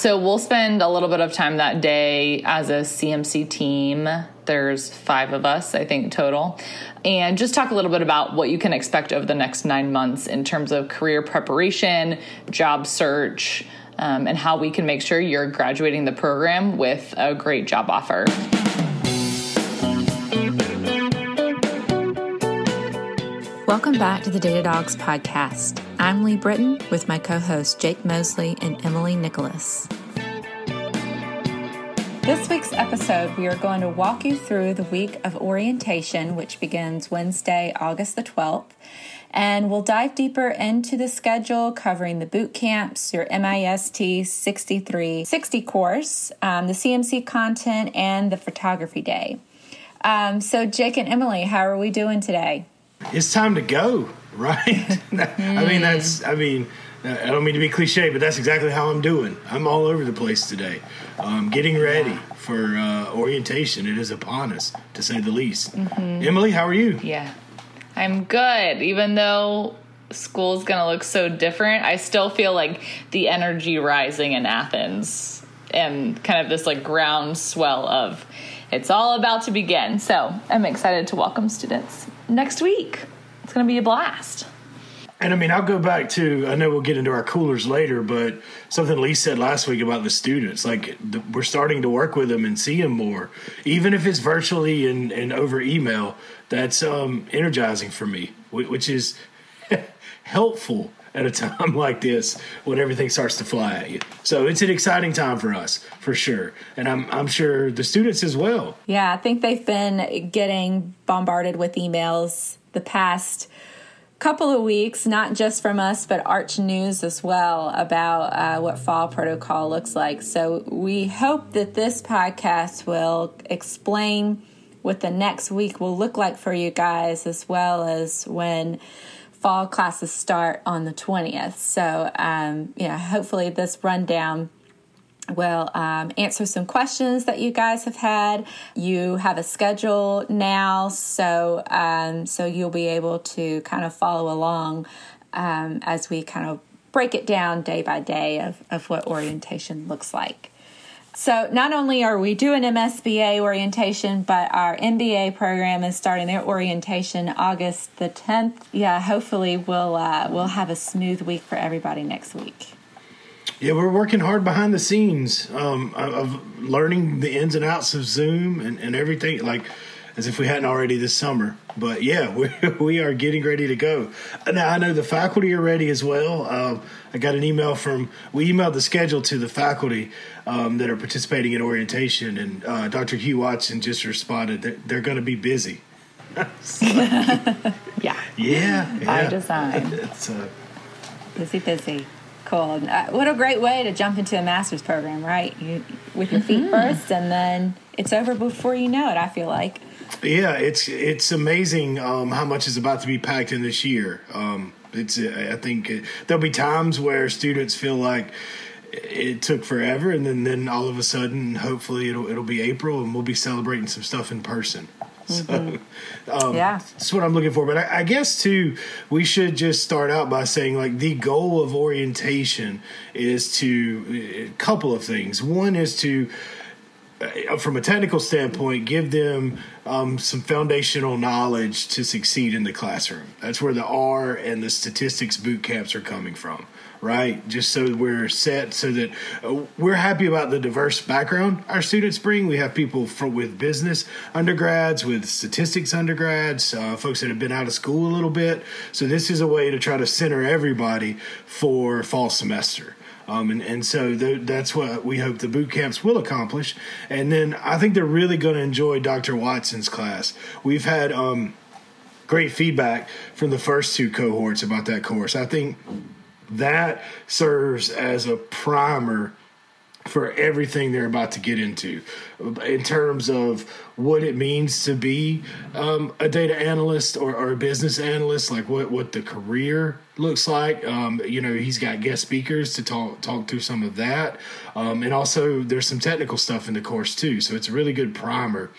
so we'll spend a little bit of time that day as a CMC team. There's five of us, I think, total. And just talk a little bit about what you can expect over the next nine months in terms of career preparation, job search, um, and how we can make sure you're graduating the program with a great job offer. Welcome back to the Data Dogs podcast. I'm Lee Britton with my co hosts Jake Mosley and Emily Nicholas. This week's episode, we are going to walk you through the week of orientation, which begins Wednesday, August the 12th. And we'll dive deeper into the schedule covering the boot camps, your MIST 6360 course, um, the CMC content, and the photography day. Um, so, Jake and Emily, how are we doing today? It's time to go, right? I mean, that's, I mean, I don't mean to be cliche, but that's exactly how I'm doing. I'm all over the place today, um, getting ready for uh, orientation. It is upon us, to say the least. Mm-hmm. Emily, how are you? Yeah, I'm good. Even though school's going to look so different, I still feel like the energy rising in Athens and kind of this like groundswell of it's all about to begin. So I'm excited to welcome students next week. It's going to be a blast. And I mean, I'll go back to, I know we'll get into our coolers later, but something Lee said last week about the students. Like, the, we're starting to work with them and see them more. Even if it's virtually and, and over email, that's um, energizing for me, which is helpful at a time like this when everything starts to fly at you. So it's an exciting time for us, for sure. And I'm, I'm sure the students as well. Yeah, I think they've been getting bombarded with emails the past couple of weeks, not just from us, but Arch News as well, about uh, what fall protocol looks like. So we hope that this podcast will explain what the next week will look like for you guys, as well as when fall classes start on the 20th. So, um, yeah, hopefully this rundown will um, answer some questions that you guys have had. You have a schedule now, so um, so you'll be able to kind of follow along um, as we kind of break it down day by day of, of what orientation looks like. So not only are we doing MSBA orientation, but our MBA program is starting their orientation August the 10th. Yeah, hopefully we'll uh, we'll have a smooth week for everybody next week. Yeah, we're working hard behind the scenes um, of learning the ins and outs of Zoom and, and everything, like as if we hadn't already this summer. But yeah, we, we are getting ready to go. Now, I know the faculty are ready as well. Um, I got an email from, we emailed the schedule to the faculty um, that are participating in orientation, and uh, Dr. Hugh Watson just responded that they're going to be busy. so, yeah. Yeah. By yeah. design. it's, uh, busy, busy. Cool. Uh, what a great way to jump into a master's program, right? You, with your feet mm-hmm. first, and then it's over before you know it. I feel like. Yeah, it's it's amazing um, how much is about to be packed in this year. Um, it's I think it, there'll be times where students feel like it took forever, and then then all of a sudden, hopefully, it'll it'll be April, and we'll be celebrating some stuff in person. Mm-hmm. So, um, yeah, that's what I'm looking for. But I, I, guess too, we should just start out by saying like the goal of orientation is to a couple of things. One is to uh, from a technical standpoint, give them um, some foundational knowledge to succeed in the classroom. That's where the R and the statistics boot camps are coming from right? Just so we're set, so that uh, we're happy about the diverse background our students bring. We have people from, with business undergrads, with statistics undergrads, uh, folks that have been out of school a little bit. So this is a way to try to center everybody for fall semester. Um, and, and so th- that's what we hope the boot camps will accomplish. And then I think they're really going to enjoy Dr. Watson's class. We've had um, great feedback from the first two cohorts about that course. I think that serves as a primer for everything they're about to get into in terms of what it means to be um, a data analyst or, or, a business analyst like what, what the career looks like. Um, you know he's got guest speakers to talk talk through some of that. Um, and also there's some technical stuff in the course too. So it's a really good primer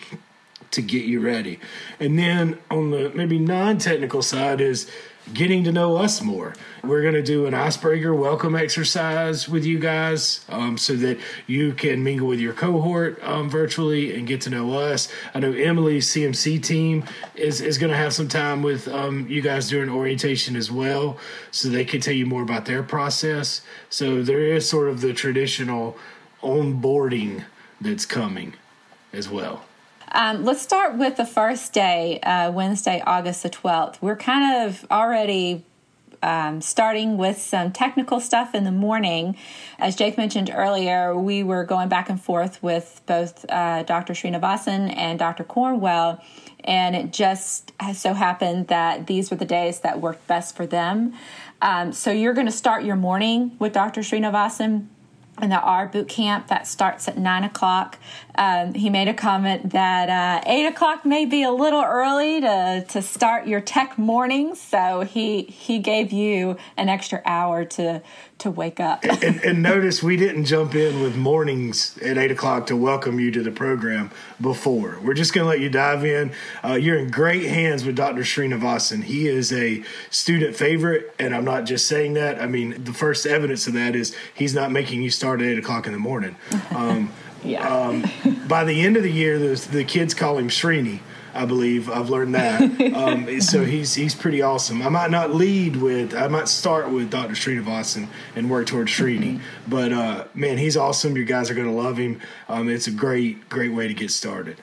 to get you ready. And then on the maybe non-technical side is getting to know us more. We're going to do an icebreaker welcome exercise with you guys um, so that you can mingle with your cohort um, virtually and get to know us. I know Emily's CMC team is, is going to have some time with um, you guys during orientation as well so they can tell you more about their process. So there is sort of the traditional onboarding that's coming as well. Um, let's start with the first day, uh, Wednesday, August the 12th. We're kind of already um, starting with some technical stuff in the morning. As Jake mentioned earlier, we were going back and forth with both uh, Dr. Srinivasan and Dr. Cornwell, and it just so happened that these were the days that worked best for them. Um, so you're going to start your morning with Dr. Srinivasan in the R boot camp that starts at nine o'clock. Um, he made a comment that uh, eight o'clock may be a little early to to start your tech morning, so he he gave you an extra hour to to wake up. and, and, notice we didn't jump in with mornings at eight o'clock to welcome you to the program before. We're just going to let you dive in. Uh, you're in great hands with Dr. Srinivasan. He is a student favorite, and I'm not just saying that. I mean, the first evidence of that is he's not making you start at eight o'clock in the morning. Um, yeah. Um, by the end of the year, the, the kids call him Srini I believe I've learned that. Um, so he's he's pretty awesome. I might not lead with, I might start with Dr. Srinivasan and work towards Srini, mm-hmm. but uh, man, he's awesome. You guys are going to love him. Um, it's a great great way to get started.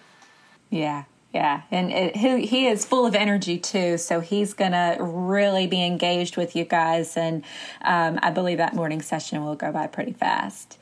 Yeah, yeah, and it, he, he is full of energy too, so he's going to really be engaged with you guys. And um, I believe that morning session will go by pretty fast.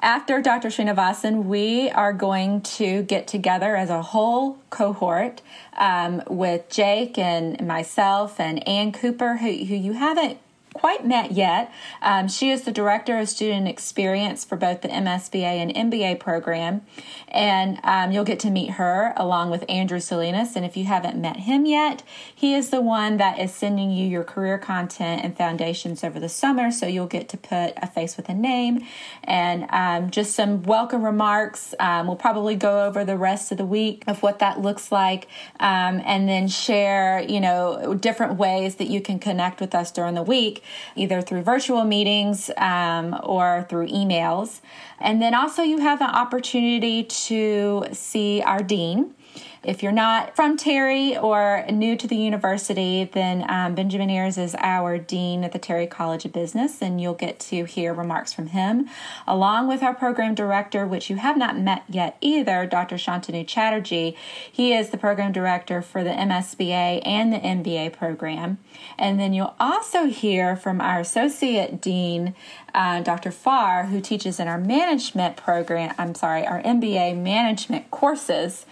After Dr. Srinivasan, we are going to get together as a whole cohort um, with Jake and myself and Ann Cooper, who, who you haven't quite met yet. Um, she is the director of student experience for both the MSBA and MBA program, and um, you'll get to meet her along with Andrew Salinas. And if you haven't met him yet, he is the one that is sending you your career content and foundations over the summer, so you'll get to put a face with a name and um, just some welcome remarks. Um, we'll probably go over the rest of the week of what that looks like, um, and then share, you know, different ways that you can connect with us during the week either through virtual meetings um, or through emails. And then also, you have an opportunity to see our dean. If you're not from Terry or new to the university, then um, Benjamin Ayers is our dean at the Terry College of Business, and you'll get to hear remarks from him, along with our program director, which you have not met yet either, Dr. Shantanu Chatterjee. He is the program director for the MSBA and the MBA program. And then you'll also hear from our associate dean, uh, Dr. Farr, who teaches in our management program, I'm sorry, our MBA management courses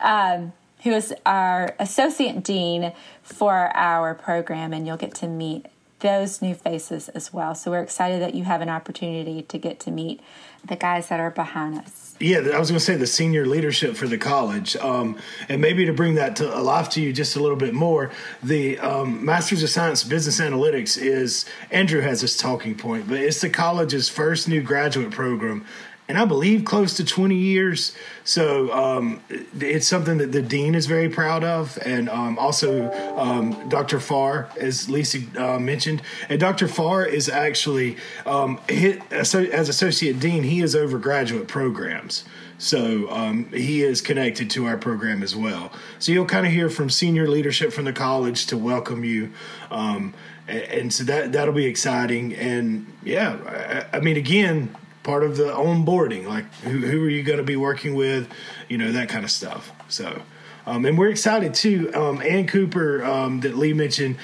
um, who is our associate dean for our program, and you'll get to meet those new faces as well. So we're excited that you have an opportunity to get to meet the guys that are behind us. Yeah, I was going to say the senior leadership for the college, um, and maybe to bring that to life to you just a little bit more. The um, Masters of Science Business Analytics is Andrew has this talking point, but it's the college's first new graduate program and I believe close to 20 years. So um, it's something that the dean is very proud of, and um, also um, Dr. Farr, as Lisa uh, mentioned. And Dr. Farr is actually um, as associate dean. He is over graduate programs. So um, he is connected to our program as well. So you'll kind of hear from senior leadership from the college to welcome you. Um, and, so that that'll be exciting. And yeah, I, I mean, again, part of the onboarding, like who, who are you going to be working with, you know, that kind of stuff. So, um, and we're excited too. Um, Ann Cooper, um, that Lee mentioned,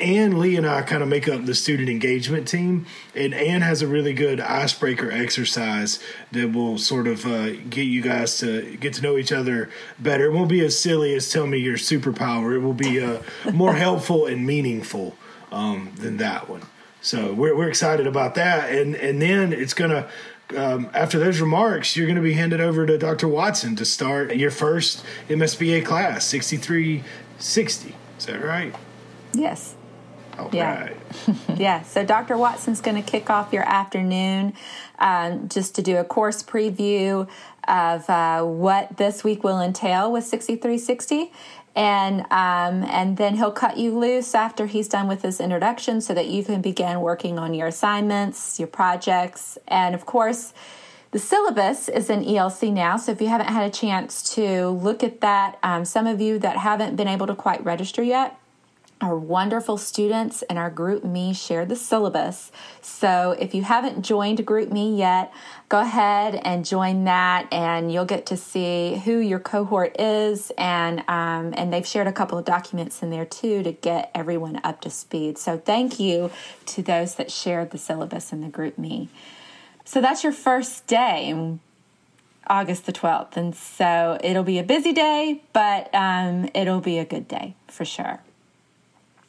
Ann, Lee, and I kind of make up the student engagement team. And Ann has a really good icebreaker exercise that will sort of uh, get you guys to get to know each other better. It won't be as silly as tell me your superpower. It will be uh, more helpful and meaningful um, than that one. So we're, we're excited about that. And, and then it's going to, um, after those remarks, you're going to be handed over to Dr. Watson to start your first MSBA class, 6360. Is that right? Yes. All Yeah. right. Yeah, so Dr. Watson's going to kick off your afternoon um, just to do a course preview of uh, what this week will entail with 6360. And um, and then he'll cut you loose after he's done with his introduction so that you can begin working on your assignments, your projects, and of course, the syllabus is in ELC now. So if you haven't had a chance to look at that, um, some of you that haven't been able to quite register yet, our wonderful students in our Group Me share the syllabus. So if you haven't joined Group Me yet, go ahead and join that, and you'll get to see who your cohort is. And um, and they've shared a couple of documents in there too to get everyone up to speed. So thank you to those that shared the syllabus in the Group Me. So that's your first day. August the 12th. And so it'll be a busy day, but um, it'll be a good day for sure.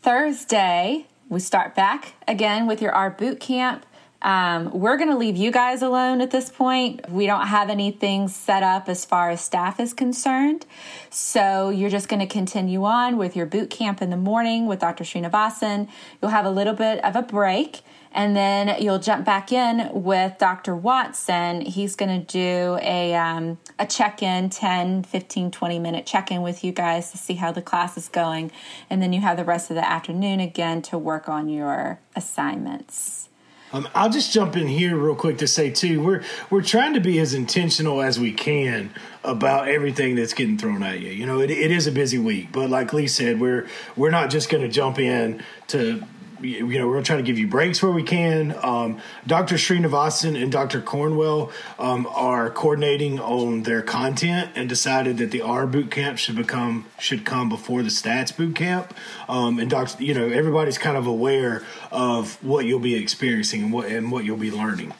Thursday, we start back again with your R boot camp. Um, we're going to leave you guys alone at this point. We don't have anything set up as far as staff is concerned. So you're just going to continue on with your boot camp in the morning with Dr. Srinivasan. You'll have a little bit of a break and then you'll jump back in with Dr. Watson. He's going to do a, um, a check in 10, 15, 20 minute check in with you guys to see how the class is going. And then you have the rest of the afternoon again to work on your assignments. Um, I'll just jump in here real quick to say too, we're we're trying to be as intentional as we can about everything that's getting thrown at you. You know, it, it is a busy week, but like Lee said, we're we're not just going to jump in to you know, we're trying to give you breaks where we can. Um, Dr. Srinivasan and Dr. Cornwell um, are coordinating on their content and decided that the R boot camp should become should come before the stats boot camp. Um, and Dr. You know, everybody's kind of aware of what you'll be experiencing and what and what you'll be learning.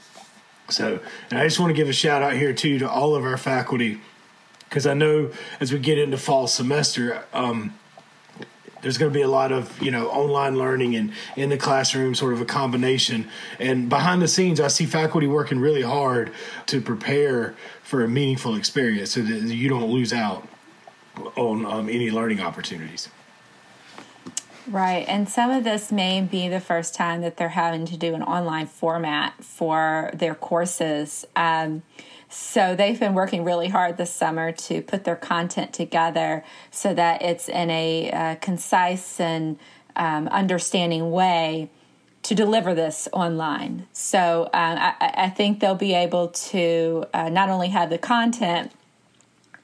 So, and I just want to give a shout out here too to all of our faculty because I know as we get into fall semester. Um, there's going to be a lot of you know online learning and in the classroom sort of a combination and behind the scenes i see faculty working really hard to prepare for a meaningful experience so that you don't lose out on um, any learning opportunities Right. And some of this may be the first time that they're having to do an online format for their courses. Um, so they've been working really hard this summer to put their content together so that it's in a uh, concise and um, understanding way to deliver this online. So um, I, I, think they'll be able to uh, not only have the content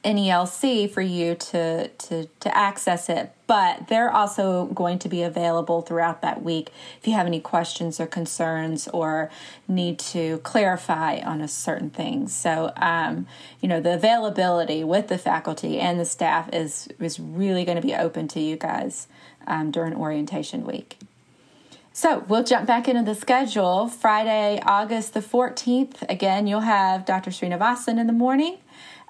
in ELC for you to, to, to access it, but they're also going to be available throughout that week if you have any questions or concerns or need to clarify on a certain thing. So, um, you know, the availability with the faculty and the staff is, is really going to be open to you guys um, during orientation week. So we'll jump back into the schedule. Friday, August the 14th, again, you'll have Dr. Srinivasan in the morning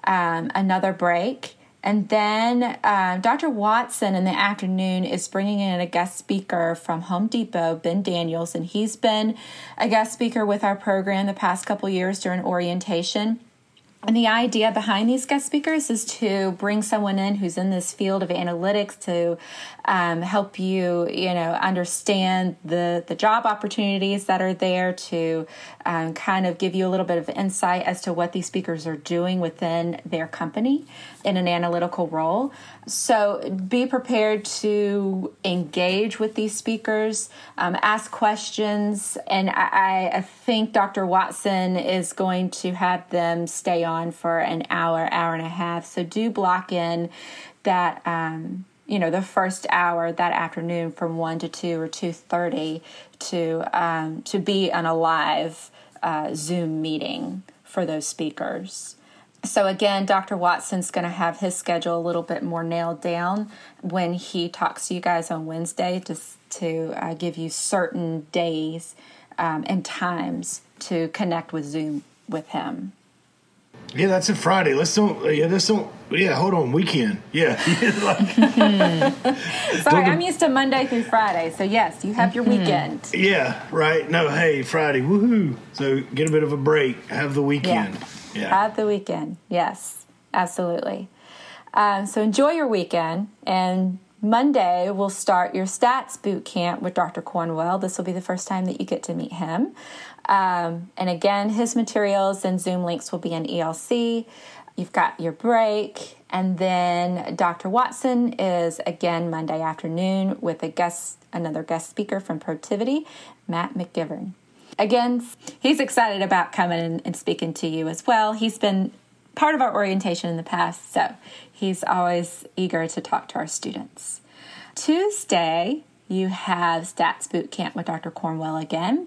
um, another break. And then um, Dr. Watson in the afternoon is bringing in a guest speaker from Home Depot, Ben Daniels, and he's been a guest speaker with our program the past couple years during orientation. And the idea behind these guest speakers is to bring someone in who's in this field of analytics to um, help you, you know, understand the the job opportunities that are there. To um, kind of give you a little bit of insight as to what these speakers are doing within their company in an analytical role. So be prepared to engage with these speakers, um, ask questions, and I, I think Dr. Watson is going to have them stay on for an hour, hour and a half. So do block in that. Um, you know the first hour that afternoon from 1 to 2 or 2.30 to um, to be an alive uh, zoom meeting for those speakers so again dr watson's going to have his schedule a little bit more nailed down when he talks to you guys on wednesday to, to uh, give you certain days um, and times to connect with zoom with him yeah, that's a Friday. Let's don't. Yeah, let's don't. Yeah, hold on. Weekend. Yeah. Sorry, I'm used to Monday through Friday. So yes, you have your weekend. yeah. Right. No. Hey, Friday. Woohoo! So get a bit of a break. Have the weekend. Yeah. Have the weekend. Yes, absolutely. Um, so enjoy your weekend and Monday, we'll start your stats boot camp with Dr. Cornwell. This will be the first time that you get to meet him. Um, and again, his materials and Zoom links will be in ELC. You've got your break, and then Dr. Watson is again Monday afternoon with a guest, another guest speaker from Protiviti, Matt McGivern. Again, he's excited about coming and speaking to you as well. He's been part of our orientation in the past, so he's always eager to talk to our students. Tuesday, you have Stats Boot Camp with Dr. Cornwell again.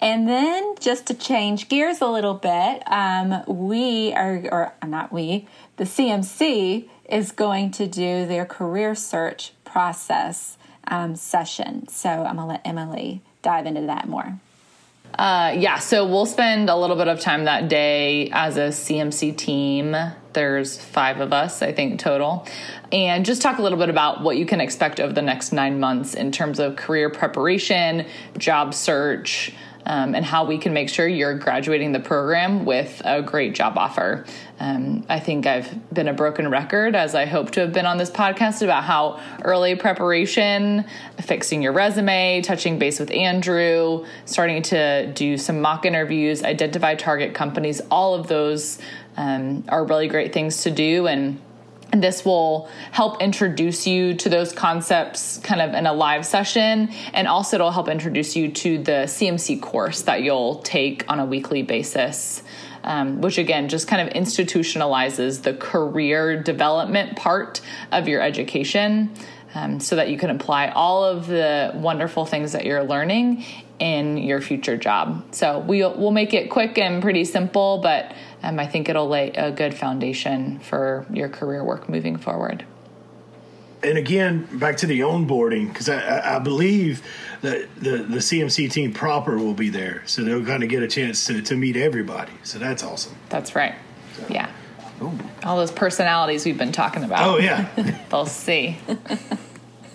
And then, just to change gears a little bit, um, we are, or not we, the CMC is going to do their career search process um, session. So I'm going to let Emily dive into that more. Uh, yeah, so we'll spend a little bit of time that day as a CMC team. There's five of us, I think, total. And just talk a little bit about what you can expect over the next nine months in terms of career preparation, job search, um, and how we can make sure you're graduating the program with a great job offer. Um, I think I've been a broken record, as I hope to have been on this podcast, about how early preparation, fixing your resume, touching base with Andrew, starting to do some mock interviews, identify target companies, all of those um, are really great things to do. And this will help introduce you to those concepts kind of in a live session. And also it'll help introduce you to the cmc course that you'll take on a weekly basis um, which again just kind of institutionalizes the career development part of your education um, so that you can apply all of the wonderful things that you're learning in your future job. So we'll, we'll make it quick and pretty simple but um, I think it'll lay a good foundation for your career work moving forward. And again, back to the onboarding, because I, I, believe that the, the CMC team proper will be there. So they'll kind of get a chance to, to meet everybody. So that's awesome. That's right. So. Yeah. Ooh. All those personalities we've been talking about. Oh, yeah. they'll see.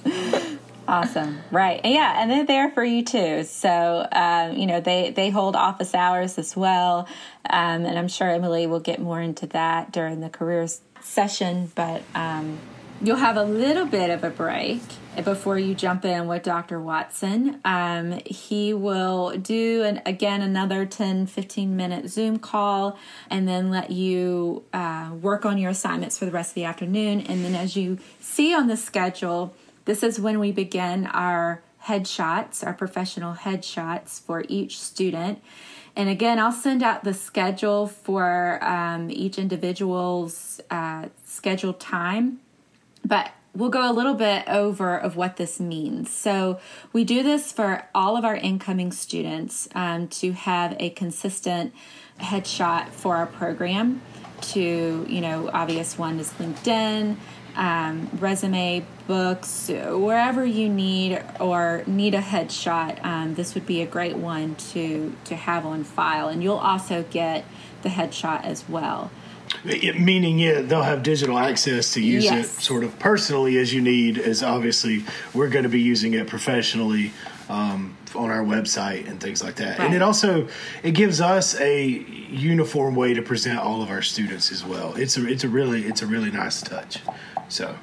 Awesome. Right. And yeah, and they're there for you too. So, um, you know, they, they hold office hours as well. Um, and I'm sure Emily will get more into that during the careers session. But um, you'll have a little bit of a break before you jump in with Dr. Watson. Um, he will do, an, again, another 10, 15 minute Zoom call and then let you uh, work on your assignments for the rest of the afternoon. And then as you see on the schedule, this is when we begin our headshots, our professional headshots for each student. And again, I'll send out the schedule for um, each individual's uh, scheduled time, but we'll go a little bit over of what this means. So we do this for all of our incoming students um, to have a consistent headshot for our program. To you know, obvious one is LinkedIn um, resume, books, wherever you need or need a headshot, um, this would be a great one to to have on file. And you'll also get the headshot as well. It, meaning, yeah, they'll have digital access to use yes. it sort of personally as you need. As obviously, we're going to be using it professionally um, on our website and things like that. Right. And it also it gives us a uniform way to present all of our students as well. It's a it's a really it's a really nice touch. So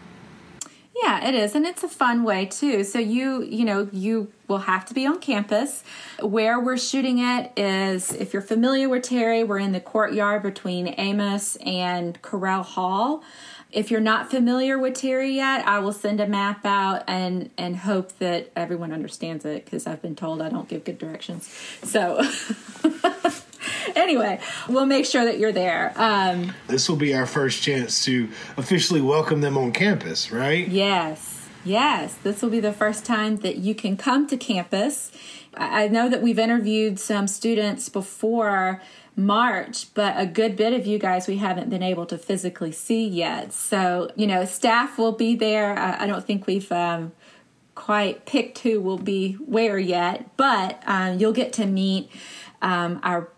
yeah, it is, and it's a fun way too. So you, you know, you will have to be on campus. Where we're shooting it is, if you're familiar with Terry, we're in the courtyard between Amos and Correll Hall. If you're not familiar with Terry yet, I will send a map out and and hope that everyone understands it because I've been told I don't give good directions. So. anyway, we'll make sure that you're there. Um, this will be our first chance to officially welcome them on campus, right? Yes. Yes, this will be the first time that you can come to campus. I know that we've interviewed some students before March, but a good bit of you guys we haven't been able to physically see yet. So, you know, staff will be there. I, don't think we've um, quite picked who will be where yet, but um, you'll get to meet um, our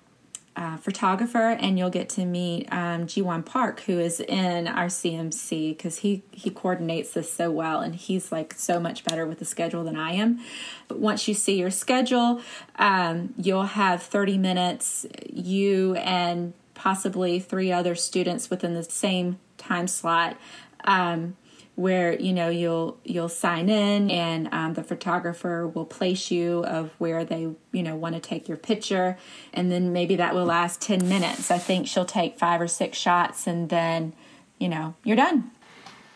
photographer, and you'll get to meet um, Jiwan Park, who is in our CMC because he he coordinates this so well, and he's like so much better with the schedule than I am. But once you see your schedule, um, you'll have thirty minutes. You and possibly three other students within the same time slot. Um, where you know you'll you'll sign in and um, the photographer will place you of where they you know want to take your picture. And then maybe that will last 10 minutes. I think she'll take five or six shots and then you know you're done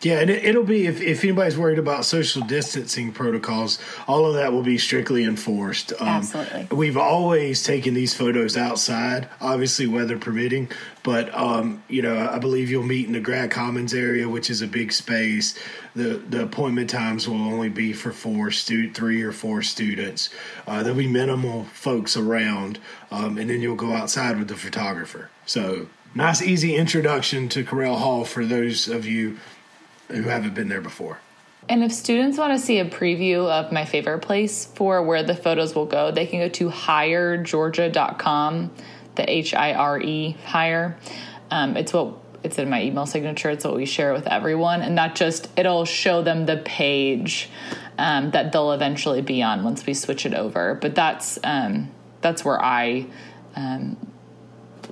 yeah, and it, will be if, if anybody's worried about social distancing protocols, all of that will be strictly enforced. Um, Absolutely. We've always taken these photos outside, obviously weather permitting, but um, you know I believe you'll meet in the grad commons area, which is a big space. The the appointment times will only be for four stu- three or four students. Uh, there'll be minimal folks around, um, and then you'll go outside with the photographer. So nice, easy introduction to Correll Hall for those of you who haven't been there before. And if students want to see a preview of my favorite place for where the photos will go, they can go to hiregeorgia.com, the H I R E, hire. Um, it's what it's in my email signature. It's what we share with everyone. And that just, it'll show them the page um, that they'll eventually be on once we switch it over. But that's, um, that's where I um,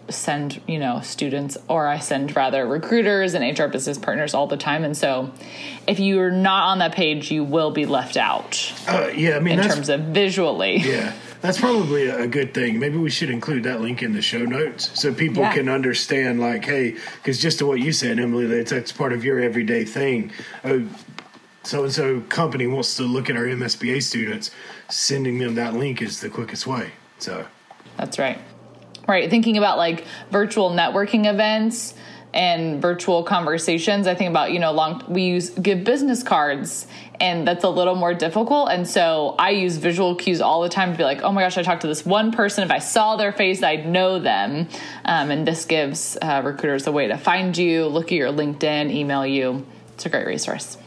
send you know students or i send rather recruiters and hr business partners all the time. And so if you're not on that page you will be left out uh, yeah i mean in terms of visually. Yeah that's probably a good thing. Maybe we should include that link in the show notes so people yeah. can understand like hey because just to what you said emily that's, that's part of your everyday thing. So and so company wants to look at our msba students. Sending them that link is the quickest way so. That's right right thinking about like virtual networking events and virtual conversations i think about you know long we use give business cards and that's a little more difficult and so i use visual cues all the time to be like oh my gosh i talked to this one person. If i saw their face i'd know them. Um, and this gives uh, recruiters a way to find you look at your linkedin email you. It's a great resource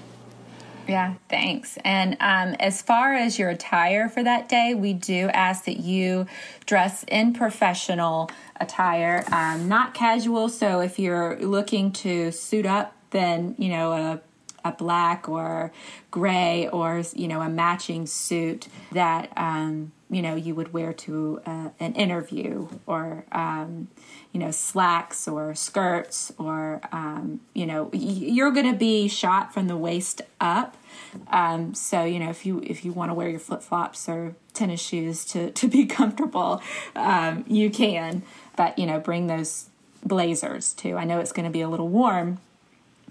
yeah, thanks. And um, as far as your attire for that day, we do ask that you dress in professional attire, um, not casual. So if you're looking to suit up, then, you know, a a black or gray or you know a matching suit that um, you know you would wear to uh, an interview or um, you know slacks or skirts or um, you know you're going to be shot from the waist up. Um, so you know if you if you want to wear your flip flops or tennis shoes to to be comfortable um, you can. But you know bring those blazers too. I know it's going to be a little warm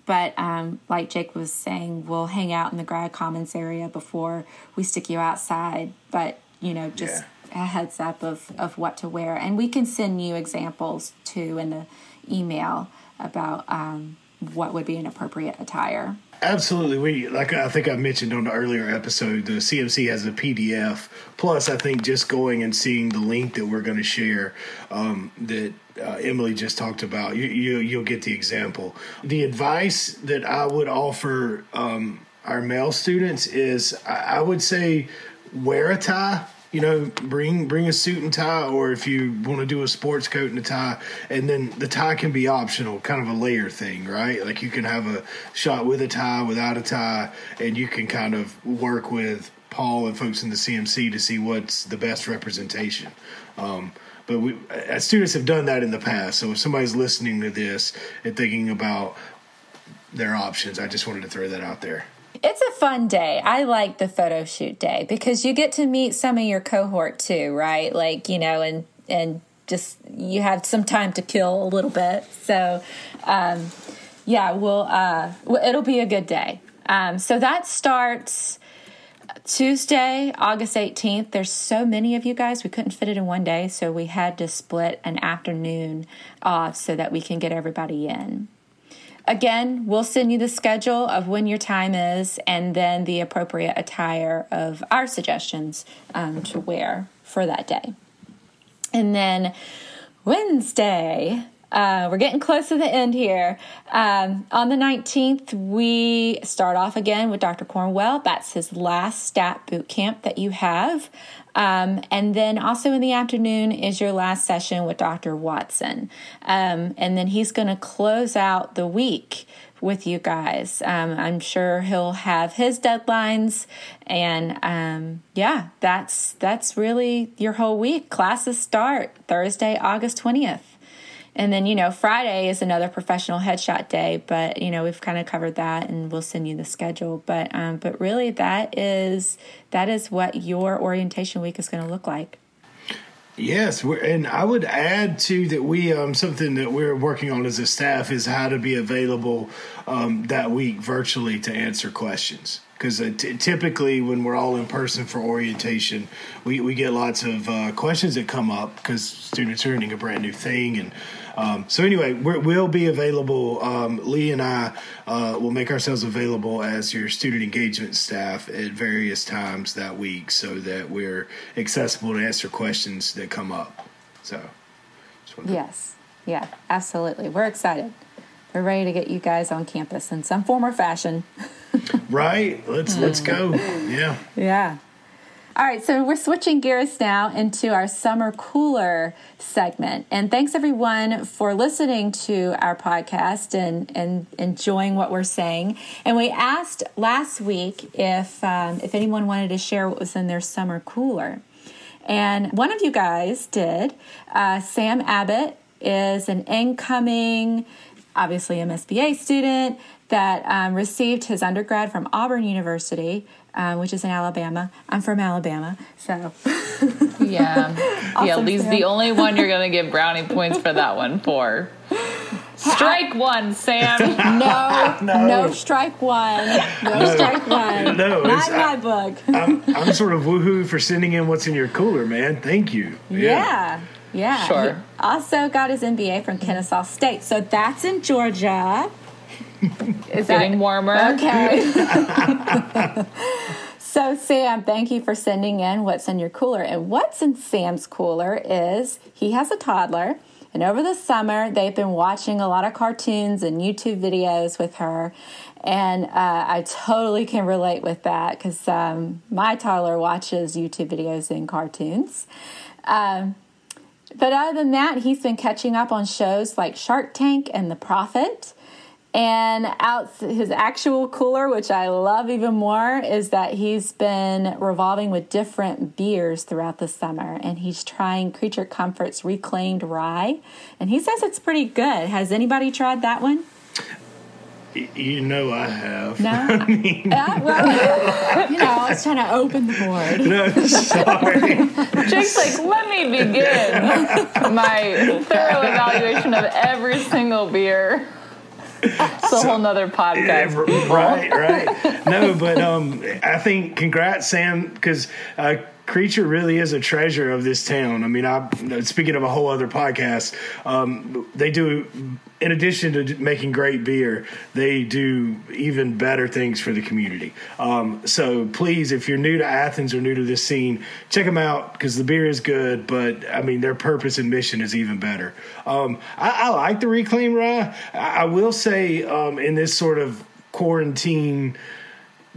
but um, like jake was saying we'll hang out in the grad commons area before we stick you outside. But you know just yeah a heads up of, of what to wear. And we can send you examples too in the email about um, what would be an appropriate attire. Absolutely. We like I think I mentioned on the earlier episode, the CMC has a PDF. Plus, I think just going and seeing the link that we're going to share um, that uh, Emily just talked about, you, you you'll get the example. The advice that I would offer um, our male students is I, I would say wear a tie you know, bring bring a suit and tie, or if you want to do a sports coat and a tie, and then the tie can be optional, kind of a layer thing, right? Like you can have a shot with a tie, without a tie, and you can kind of work with Paul and folks in the CMC to see what's the best representation. Um, but we, as students have done that in the past. So if somebody's listening to this and thinking about their options, I just wanted to throw that out there. It's a fun day. I like the photo shoot day because you get to meet some of your cohort too, right? Like, you know, and and just you have some time to kill a little bit. So, um, yeah, we'll uh, it'll be a good day. Um, so that starts Tuesday, August 18th. There's so many of you guys, we couldn't fit it in one day, so we had to split an afternoon off so that we can get everybody in. Again, we'll send you the schedule of when your time is and then the appropriate attire of our suggestions um, to wear for that day. And then Wednesday, uh, we're getting close to the end here. Um, on the 19th, we start off again with Dr. Cornwell. That's his last stat boot camp that you have. Um, and then also in the afternoon is your last session with Dr. Watson. Um, and then he's going to close out the week with you guys. Um, I'm sure he'll have his deadlines, and um, yeah, that's that's really your whole week. Classes start Thursday, August 20th, And then, you know, Friday is another professional headshot day, but you know, we've kind of covered that and we'll send you the schedule. But um, but really that is that is what your orientation week is going to look like. Yes, and I would add too that we um, something that we're working on as a staff is how to be available um, that week virtually to answer questions because uh, t- typically when we're all in person for orientation, we, we get lots of uh, questions that come up because students are learning a brand new thing. And um, so, anyway, we will be available. Um, Lee and I uh, will make ourselves available as your student engagement staff at various times that week so that we're accessible to answer questions that come up. So, yes, yeah, absolutely. We're excited. We're ready to get you guys on campus in some form or fashion. right? Let's let's go. Yeah. Yeah. All right, so we're switching gears now into our summer cooler segment. And thanks everyone for listening to our podcast and, and enjoying what we're saying. And we asked last week if um, if anyone wanted to share what was in their summer cooler. And one of you guys did. Uh, Sam Abbott is an incoming, obviously MSBA student that um, received his undergrad from Auburn University, uh, which is in Alabama. I'm from Alabama, so yeah, awesome yeah. Lee's the only one you're going to give brownie points for that one for. Strike one, Sam. No, no, no strike one. No, no strike one. No, not in my I, book. I'm, I'm, sort of woohoo for sending in what's in your cooler, man. Thank you. Yeah. yeah. Yeah. Sure. He also got his MBA from Kennesaw State. So that's in Georgia. Is getting that, warmer. Okay. So, Sam, thank you for sending in what's in your cooler. And what's in Sam's cooler is he has a toddler. And over the summer, they've been watching a lot of cartoons and YouTube videos with her. And uh, I totally can relate with that because um, my toddler watches YouTube videos and cartoons. Um, but other than that, he's been catching up on shows like Shark Tank and The Profit. And out his actual cooler, which I love even more, is that he's been revolving with different beers throughout the summer. And he's trying Creature Comforts Reclaimed Rye. And he says it's pretty good. Has anybody tried that one? You know I have. No, I mean, uh, well, you know, I was trying to open the board. No, sorry. Jake's like, let me begin my thorough evaluation of every single beer. It's a whole nother podcast. Right, right. No, but um, I think congrats, Sam, because uh, Creature really is a treasure of this town. I mean, I speaking of a whole other podcast, um, they do. In addition to making great beer, they do even better things for the community. Um, so please, if you're new to Athens or new to this scene, check them out because the beer is good. But I mean, their purpose and mission is even better. Um, I, I, like the Reclaim Rye. I, I will say, um, in this sort of quarantine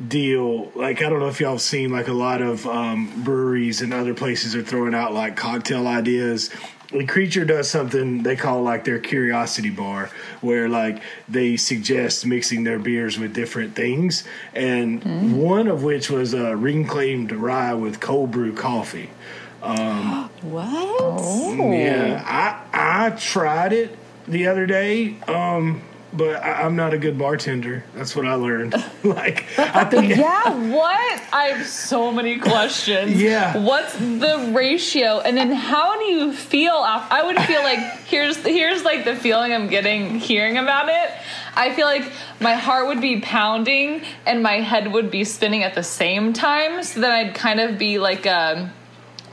deal. Like I don't know if y'all have seen like a lot of um, breweries and other places are throwing out like cocktail ideas. The creature does something they call like their curiosity bar, where like they suggest mixing their beers with different things, and mm. one of which was a ring reclaimed rye with cold brew coffee. Um, what? Oh. Yeah, I I tried it the other day. Um, but I, am not a good bartender. That's what I learned. like, I think. yeah, what? I have so many questions. yeah. What's the ratio? And then how do you feel? After, I would feel like here's here's like the feeling I'm getting hearing about it. I feel like my heart would be pounding and my head would be spinning at the same time. So then I'd kind of be like a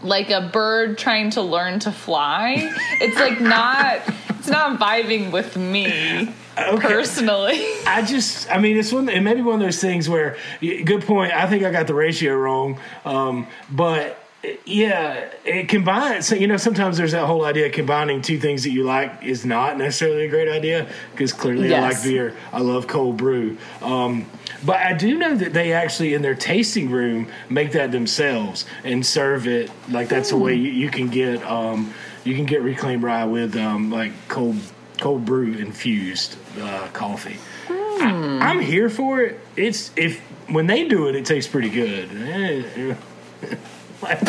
like a bird trying to learn to fly. It's like not it's not vibing with me okay. personally. I just, I mean, it's one. It may be one of those things where, good point. I think I got the ratio wrong, um, but yeah, it combines. So, you know, sometimes there's that whole idea of combining two things that you like is not necessarily a great idea because clearly yes. I like beer. I love cold brew. Um, but I do know that they actually in their tasting room make that themselves and serve it like that's mm. a way you, you can get um, you can get reclaimed rye with um, like cold cold brew infused uh, coffee. Mm. I, am here for it. It's if when they do it, it tastes pretty good. like,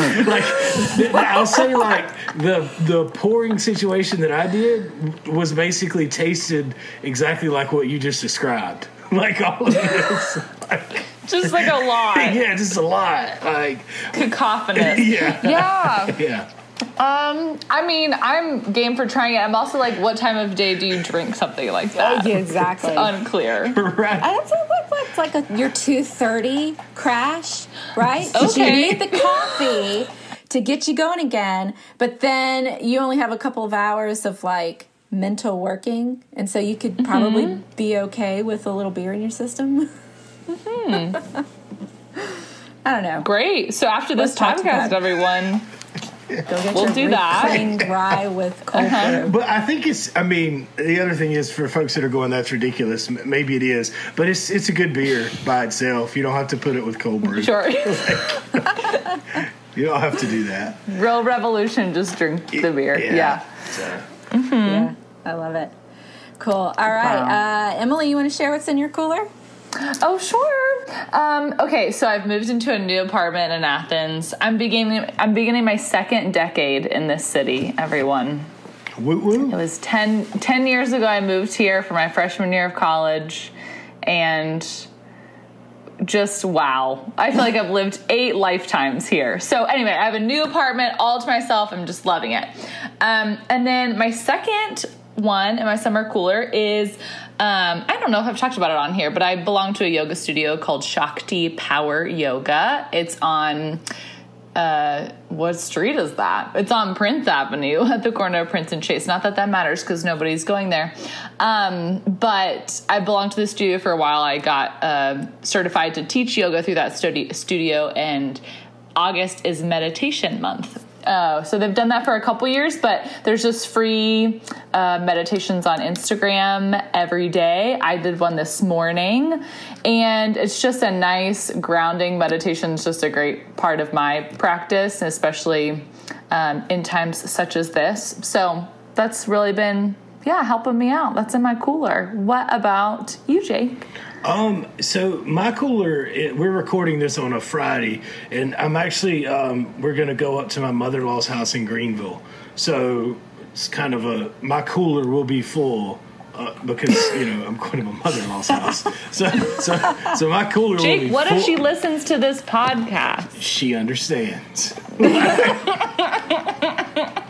like I'll say like the the pouring situation that I did was basically tasted exactly like what you just described. Like all of this, like, Just like a lot. yeah, just a lot. Like Cacophonous. yeah, Yeah. yeah. Um, I mean, I'm game for trying it. I'm also like, what time of day do you drink something like that? Oh, yeah, exactly. It's unclear. Right. That's what what- what's like a, your two thirty crash, right? Okay. You need the coffee to get you going again, but then you only have a couple of hours of like mental working, and so you could probably Mm-hmm. be okay with a little beer in your system. Mm-hmm. I don't know. Great. So after this Let's talk podcast, everyone, Go get We'll your do that. reclaimed rye with cold Uh-huh. brew. But I think it's. I mean, the other thing is for folks that are going, that's ridiculous. Maybe it is, but it's it's a good beer by itself. You don't have to put it with cold brew. sure. You don't have to do that. Real revolution, just drink the beer. Yeah. So, Yeah, I love it. Cool. All right, uh, Emily, you want to share what's in your cooler? Oh, sure. Um, okay, so I've moved into a new apartment in Athens. I'm beginning. I'm beginning my second decade in this city. Everyone. woo woo. It was 10, 10 years ago I moved here for my freshman year of college and just wow. I feel like I've lived eight lifetimes here. So anyway, I have a new apartment all to myself. I'm just loving it. Um, and then my second one in my summer cooler is um, I don't know if I've talked about it on here, but I belong to a yoga studio called Shakti Power Yoga. It's on uh, what street is that? It's on Prince Avenue at the corner of Prince and Chase. Not that that matters because nobody's going there. Um, but I belonged to the studio for a while. I got uh, certified to teach yoga through that studi- studio, and August is meditation month. Uh, so they've done that for a couple years, but there's just free uh, meditations on Instagram every day. I did one this morning, and it's just a nice grounding meditation. It's just a great part of my practice, especially um, in times such as this. So that's really been, yeah, helping me out. That's in my cooler. What about you, Jake? Um, so my cooler, it, we're recording this on a Friday, and I'm actually um, we're gonna go up to my mother-in-law's house in Greenville. So it's kind of a my cooler will be full. Uh, because you know I'm going to my mother-in-law's house, so so so my cooler will be Jake, what full. if she listens to this podcast? She understands.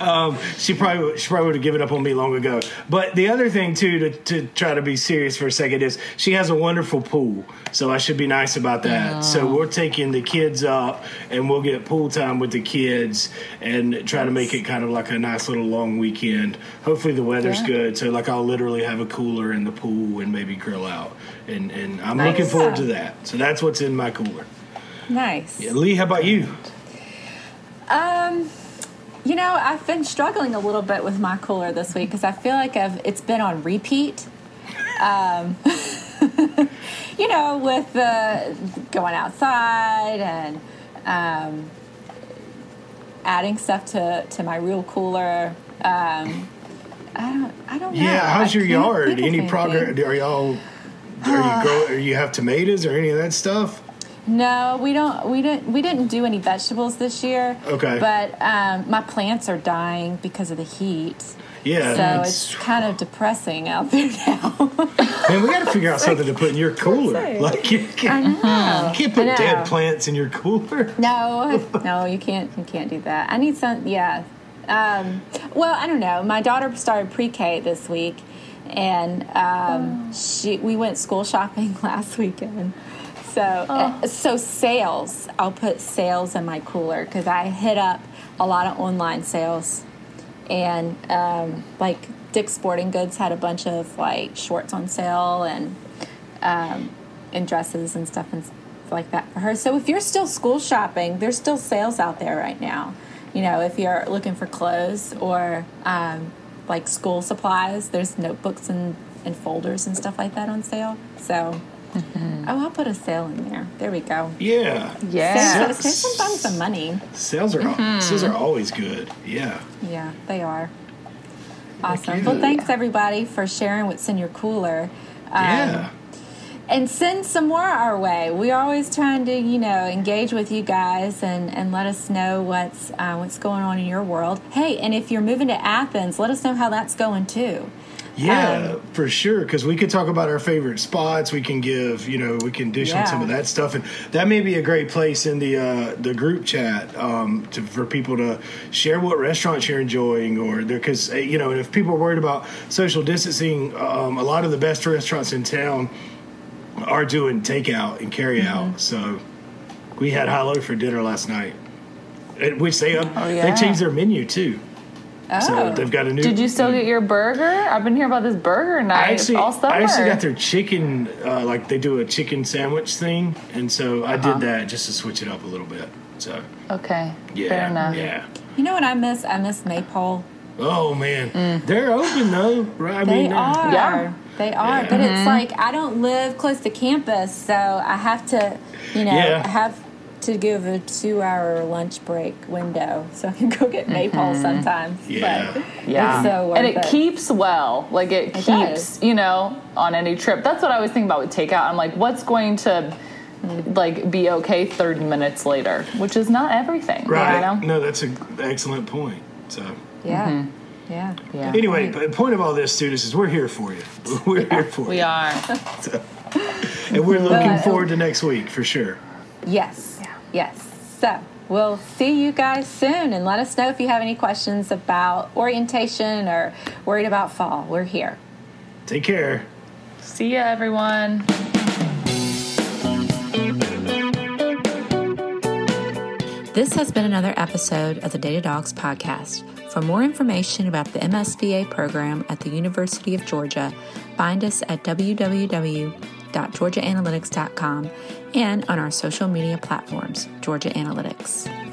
um, she probably she probably would have given up on me long ago. But the other thing too, to, to try to be serious for a second, is she has a wonderful pool, so I should be nice about that. So we're taking the kids up, and we'll get pool time with the kids, and try to make it kind of like a nice little long weekend. Hopefully the weather's Yeah. good, so like I'll literally have a cooler in the pool and maybe grill out, and and I'm Nice. looking forward to that. So that's what's in my cooler. Nice. Lee, how about you? Um, you know, I've been struggling a little bit with my cooler this week because I feel like I've it's been on repeat. Um, you know, with the going outside and um, adding stuff to to my real cooler. Um, I don't. I don't know. Yeah, how's your yard? Any progress? Are y'all? Are you grow? Are you have tomatoes or any of that stuff? No, we don't. We didn't. We didn't do any vegetables this year. Okay. But um, my plants are dying because of the heat. Yeah, So it's- it's kind of depressing out there now. man, we got to figure out something to put in your cooler. Like you can't, know. you can't put I know. dead plants in your cooler. No, no, you can't. You can't do that. I need some. Yeah. Um, well, I don't know. My daughter started pre-K this week, and um, she we went school shopping last weekend. So, uh, so sales. I'll put sales in my cooler because I hit up a lot of online sales, and um, like Dick's Sporting Goods had a bunch of like shorts on sale and um, and dresses and stuff and like that for her. So if you're still school shopping, there's still sales out there right now. You know, if you're looking for clothes or um, like school supplies, there's notebooks and, and folders and stuff like that on sale. So, oh, I'll put a sale in there. There we go. Yeah, Yeah. Save, save some bum some money. sales are Mm-hmm. sales are always good. Yeah, Yeah, they are. Awesome. Well, thanks everybody for sharing what's in your cooler. Um, yeah. and send some more our way. We're always trying to, you know, engage with you guys and, and let us know what's uh, what's going on in your world. Hey, and if you're moving to Athens, let us know how that's going too. Yeah, Um, for sure. Because we could talk about our favorite spots. We can give, you know, we can dish on some of that stuff, and that may be a great place in the uh, the group chat um, to, for people to share what restaurants you're enjoying, or because you know, and if people are worried about social distancing, um, a lot of the best restaurants in town are doing takeout and carry out. Mm-hmm. So we had Hi-Lo for dinner last night, and which they Oh, yeah. they changed their menu too. Oh, So they've got a new. Did you still get your burger? I've been hearing about this burger night I actually, all summer. I actually got their chicken, uh, like they do a chicken sandwich thing, and so I Uh-huh. did that just to switch it up a little bit. So okay, yeah, fair enough. yeah. you know what I miss? I miss Maepole. Oh man, they're open though, right? I They mean, they're- Yeah. They are. Yeah. But it's like I don't live close to campus, so I have to, you know, Yeah. Have to give a two hour lunch break window so I can go get mm-hmm. Maepole sometimes. Yeah. But Yeah, It's so worth and it, it. keeps well. Like it, keeps, does. you know, on any trip. That's what I was thinking about with takeout. I'm like, what's going to mm. like be okay 30 minutes later, which is not everything. Right. You know? No, that's an excellent point. So yeah. Mm-hmm. Yeah. Yeah. anyway, the point of all this, students, is we're here for you. We're here for We you, are. and we're looking But- forward to next week for sure. Yes. Yes. So we'll see you guys soon and let us know if you have any questions about orientation or worried about fall. We're here. Take care. See ya, everyone. This has been another episode of the Data Dogs podcast. For more information about the MSBA program at the University of Georgia, find us at www.georgiaanalytics.com and on our social media platforms, Georgia Analytics.